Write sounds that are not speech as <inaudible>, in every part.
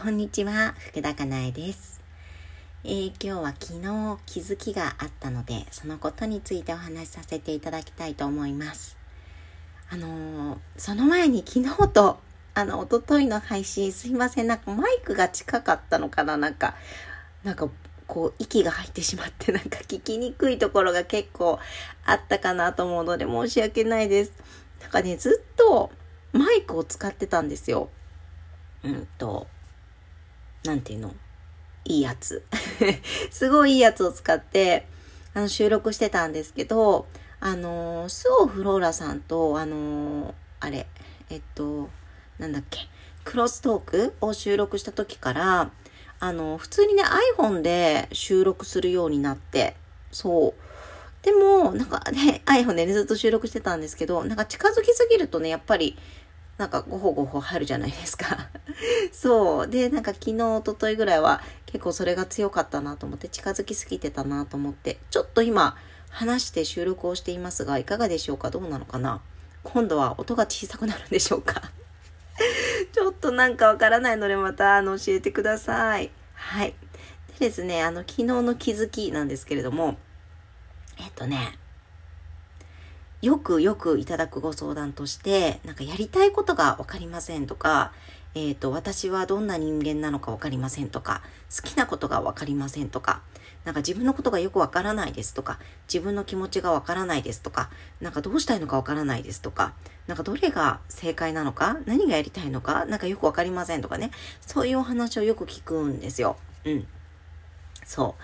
こんにちは、福田かなえです、えー今日は昨日気づきがあったので、そのことについてお話しさせていただきたいと思います。あのーその前に昨日と、あの、一昨日の配信すいません、なんかマイクが近かったのかななんか、なんか、こう、息が入ってしまって、なんか聞きにくいところが結構あったかなと思うので申し訳ないです。なんかね、ずっとマイクを使ってたんですよ。うんと、なんていうの？いいやつ。<laughs> すごいいいやつを使って、あの、収録してたんですけど、あのー、スオフローラさんと、あのーあれ、えっと、なんだっけ、クロストークを収録した時から、あのー普通にね、iPhone で収録するようになって、そう。でも、なんかね、iPhone でね、ずっと収録してたんですけど、なんか近づきすぎるとね、やっぱり、なんかごほごほ入るじゃないですか。<laughs> そう。で、なんか昨日、一昨日ぐらいは結構それが強かったなと思って、近づきすぎてたなと思って、ちょっと今、話して収録をしていますが、いかがでしょうか？どうなのかな？今度は音が小さくなるんでしょうか？<laughs> ちょっとなんかわからないので、また、あの、教えてください。はい。でですね、あの、昨日の気づきなんですけれども、えっとね、よくよくいただくご相談として、なんかやりたいことがわかりませんとか、えっ、と、私はどんな人間なのかわかりませんとか、好きなことがわかりませんとか、なんか自分のことがよくわからないですとか、自分の気持ちがわからないですとか、なんかどうしたいのかわからないですとか、なんかどれが正解なのか、何がやりたいのか、なんかよくわかりませんとかね、そういうお話をよく聞くんですよ。うん。そ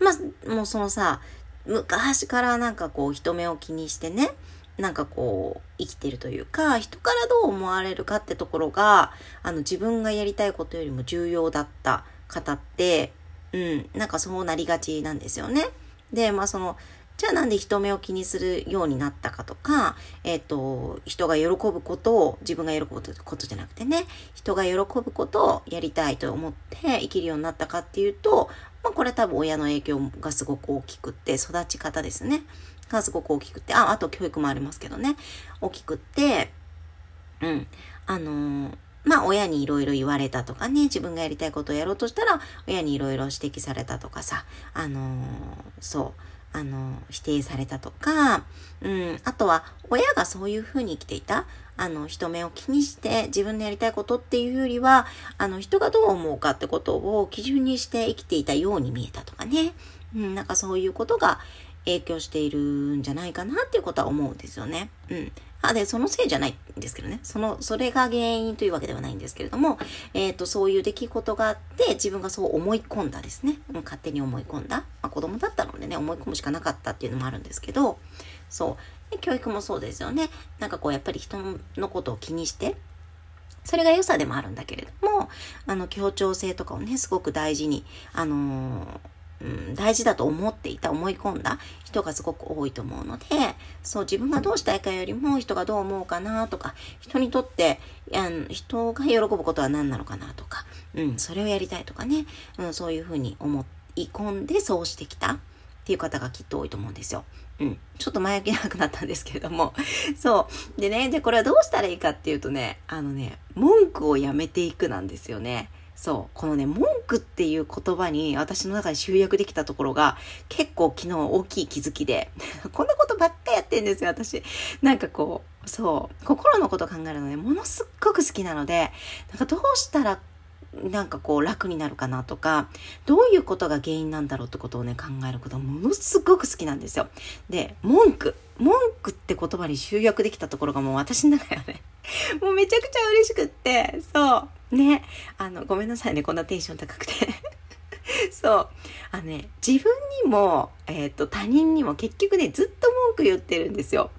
う。まあ、もうそのさ、昔からなんかこう人目を気にしてね、なんかこう生きてるというか、人からどう思われるかってところが、あの自分がやりたいことよりも重要だった方って、うん、なんかそうなりがちなんですよね。で、まあその、じゃあなんで人目を気にするようになったかとか、えっ、と、人が喜ぶことを自分が喜ぶことじゃなくてね、人が喜ぶことをやりたいと思って生きるようになったかっていうと、まあこれ多分親の影響がすごく大きくって、育ち方ですね。がすごく大きくて、あ、あと教育もありますけどね。大きくって、うん。あのーまあ親にいろいろ言われたとかね、自分がやりたいことをやろうとしたら、親にいろいろ指摘されたとかさ、あのーそう、あのー否定されたとか、うん、あとは親がそういうふうに生きていた、あの、人目を気にして自分のやりたいことっていうよりは、あの、人がどう思うかってことを基準にして生きていたように見えたとかね、うん、なんかそういうことが影響しているんじゃないかなっていうことは思うんですよね。うん。あ、で、そのせいじゃないんですけどね。その、それが原因というわけではないんですけれども、えっ、と、そういう出来事があって、自分がそう思い込んだですね。うん勝手に思い込んだ。まあ、子供だったのでね、思い込むしかなかったっていうのもあるんですけど、そう。で教育もそうですよね。なんかこう、やっぱり人のことを気にして、それが良さでもあるんだけれども、あの、協調性とかをね、すごく大事に、あのーうん、大事だと思っていた、思い込んだ人がすごく多いと思うので、そう、自分がどうしたいかよりも人がどう思うかなとか、人にとって、いや人が喜ぶことは何なのかなとか、うん、それをやりたいとかね、うん、そういうふうに思い込んでそうしてきたっていう方がきっと多いと思うんですよ。うん。ちょっと前置きなくなったんですけれども。<laughs> そう。でね、で、これはどうしたらいいかっていうとね、あのね、文句をやめていくなんですよね。そう。このね、文句っていう言葉に私の中で集約できたところが結構昨日大きい気づきで、<laughs> こんなことばっかやってんですよ、私。なんかこう、そう。心のこと考えるのね、ものすっごく好きなので、なんかどうしたらなんかこう楽になるかなとか、どういうことが原因なんだろうってことをね、考えることものすごく好きなんですよ。で、文句。文句って言葉に集約できたところがもう私の中ではね、<laughs> もうめちゃくちゃ嬉しくって、そう。ね。あの、ごめんなさいね、こんなテンション高くて。<laughs> そう。あのね、自分にも、えっ、と、他人にも結局ね、ずっと文句言ってるんですよ。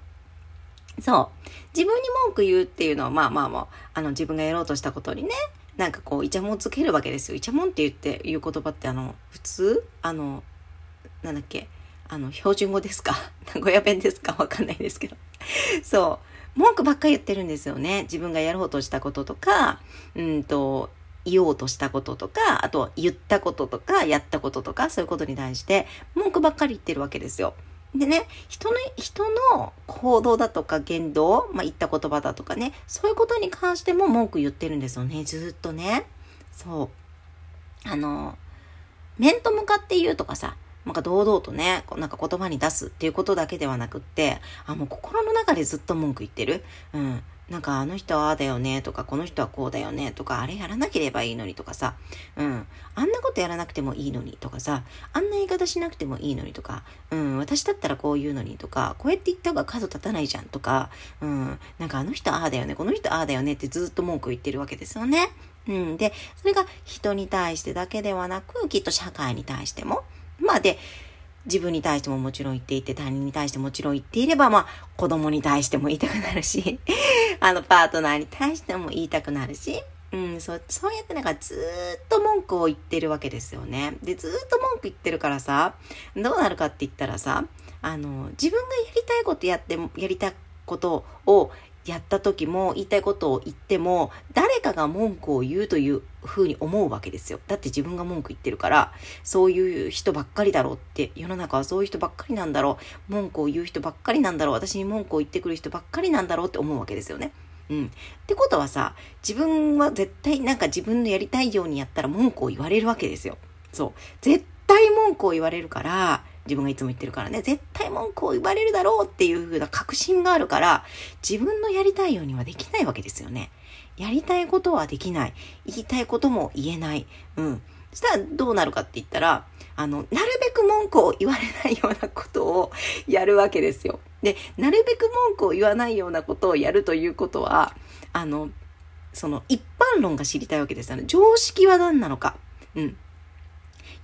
そう。自分に文句言うっていうのは、まあまあまあ、あの、自分がやろうとしたことにね、なんかこう、イチャモンつけるわけですよ。イチャモンって言って、いう言葉ってあの、普通？あの、なんだっけ？あの、標準語ですか？<laughs> 名古屋弁ですか？わかんないですけど。<laughs> そう。文句ばっかり言ってるんですよね。自分がやろうとしたこととか、うんと、言おうとしたこととか、あと言ったこととか、やったこととか、そういうことに対して、文句ばっかり言ってるわけですよ。でね、人の、人の行動だとか言動、まあ、言った言葉だとかね、そういうことに関しても文句言ってるんですよね、ずっとね。そう。あの、面と向かって言うとかさ、なんか堂々とね、なんか言葉に出すっていうことだけではなくって、あ、もう心の中でずっと文句言ってる。うん。なんかあの人はああだよねとか、この人はこうだよねとか、あれやらなければいいのにとかさ、うん。あんなことやらなくてもいいのにとかさ、あんな言い方しなくてもいいのにとか、うん。私だったらこう言うのにとか、こうやって言った方が角立たないじゃんとか、うん。なんかあの人ああだよね、この人ああだよねってずっと文句言ってるわけですよね。うん。で、それが人に対してだけではなく、きっと社会に対しても。まあで、自分に対してももちろん言っていて、他人に対してもちろん言っていれば、まあ、子供に対しても言いたくなるし、<laughs> あの、パートナーに対しても言いたくなるし、うん、そう、そうやってなんかずっと文句を言ってるわけですよね。で、ずっと文句言ってるからさ、どうなるかって言ったらさ、あの、自分がやりたいことやって、やりたいことをやった時も言いたいことを言っても誰かが文句を言うというふうに思うわけですよ。だって自分が文句言ってるからそういう人ばっかりだろうって世の中はそういう人ばっかりなんだろう文句を言う人ばっかりなんだろう私に文句を言ってくる人ばっかりなんだろうって思うわけですよね。うん。ってことはさ自分は絶対なんか自分のやりたいようにやったら文句を言われるわけですよ。そう。絶対文句を言われるから自分がいつも言ってるからね、絶対文句を言われるだろうっていう風な確信があるから、自分のやりたいようにはできないわけですよね。やりたいことはできない。言いたいことも言えない。うん。そしたらどうなるかって言ったら、あの、なるべく文句を言われないようなことを <laughs> やるわけですよ。で、なるべく文句を言わないようなことをやるということは、あの、その一般論が知りたいわけです。あの、常識は何なのか。うん。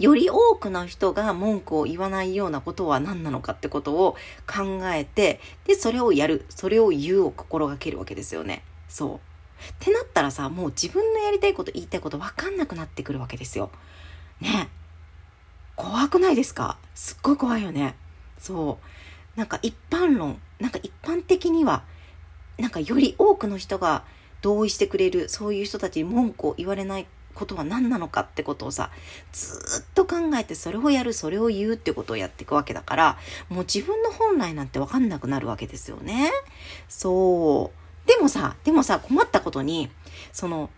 より多くの人が文句を言わないようなことは何なのかってことを考えて、で、それをやる、それを言うを心がけるわけですよね。そう。ってなったらさ、もう自分のやりたいこと言いたいこと分かんなくなってくるわけですよ。ね。怖くないですか？すっごい怖いよね。そう。なんか一般論、なんか一般的には、なんかより多くの人が同意してくれる、そういう人たちに文句を言われないことは何なのかってことをさ、ずっと考えてそれをやる、それを言うってことをやっていくわけだから、もう自分の本来なんてわかんなくなるわけですよね。そう。でもさ、でもさ、困ったことに、その、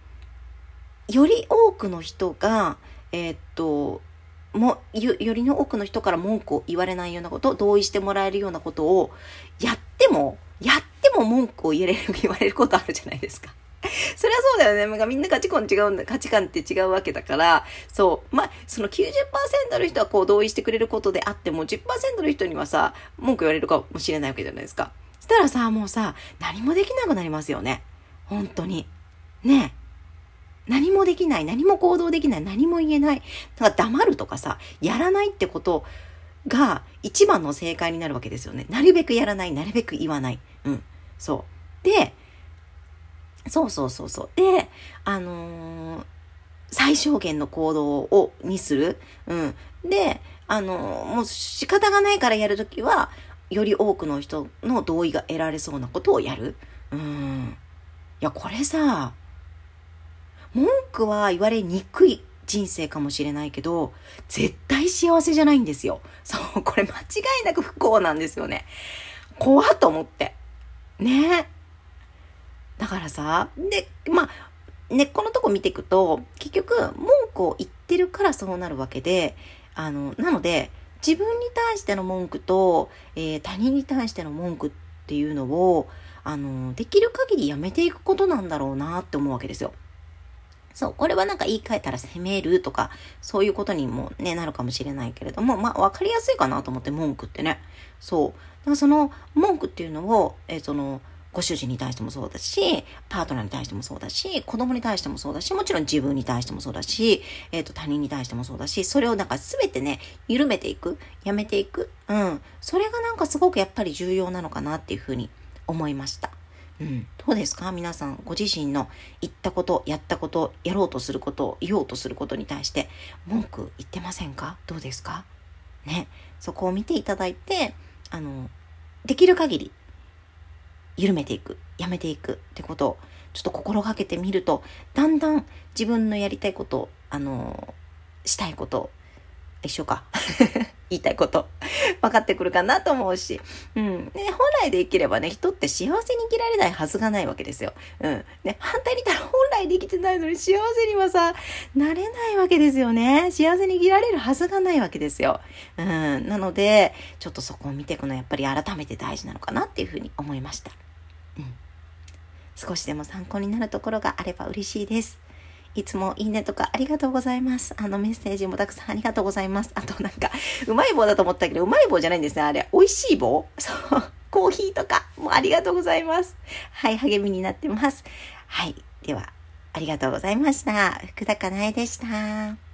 より多くの人が、えー、っと、もよりの多くの人から文句を言われないようなこと、同意してもらえるようなことをやっても、やっても文句を言えれる、言われることあるじゃないですか。<laughs> それはそうだよね。なんかみんな価値観違うんだ、価値観って違うわけだから、そう。まあ、その90%の人はこう同意してくれることであっても、10%の人にはさ、文句言われるかもしれないわけじゃないですか。そしたらさ、もうさ、何もできなくなりますよね。本当に。ね何もできない、何も行動できない、何も言えない。だから黙るとかさ、やらないってことが一番の正解になるわけですよね。なるべくやらない、なるべく言わない。うん。そう。で、そうそうそうそう。で、あのー、最小限の行動を、にする。うん。で、あのー、もう仕方がないからやるときは、より多くの人の同意が得られそうなことをやる。うん。いや、これさ、文句は言われにくい人生かもしれないけど、絶対幸せじゃないんですよ。そう、これ間違いなく不幸なんですよね。怖っと思って。ねだからさ、で、まあ、根っこのとこ見ていくと、結局、文句を言ってるからそうなるわけで、あの、なので、自分に対しての文句と、えー、他人に対しての文句っていうのを、あの、できる限りやめていくことなんだろうなって思うわけですよ。そう、これはなんか言い換えたら責めるとか、そういうことにもね、なるかもしれないけれども、まあ、わかりやすいかなと思って文句ってね。そう。だからその文句っていうのを、えー、その、ご主人に対してもそうだし、パートナーに対してもそうだし、子供に対してもそうだし、もちろん自分に対してもそうだし、えっ、ー、と、他人に対してもそうだし、それをなんか全てね、緩めていく、やめていく、うん。それがなんかすごくやっぱり重要なのかなっていうふうに思いました。うん、どうですか？皆さん、ご自身の言ったこと、やったこと、やろうとすること、言おうとすることに対して文句言ってませんか？どうですか？ね。そこを見ていただいて、あの、できる限り緩めていく、やめていくってことをちょっと心がけてみると、だんだん自分のやりたいこと、あの、したいこと一緒か。<laughs> 言いたいこと。分かってくるかなと思うし。うん。ね、本来で生きればね、人って幸せに生きられないはずがないわけですよ。うん。ね、反対に言ったら本来で生きてないのに幸せにはさ、なれないわけですよね。幸せに生きられるはずがないわけですよ。うん。なので、ちょっとそこを見ていくのはやっぱり改めて大事なのかなっていうふうに思いました。うん。少しでも参考になるところがあれば嬉しいです。いつもいいねとかありがとうございます。あのメッセージもたくさんありがとうございます。あとなんか、うまい棒だと思ったけど、うまい棒じゃないんですね。あれ、美味しい棒？<laughs> そう。コーヒーとかもありがとうございます。はい、励みになってます。はい。では、ありがとうございました。福田かなえでした。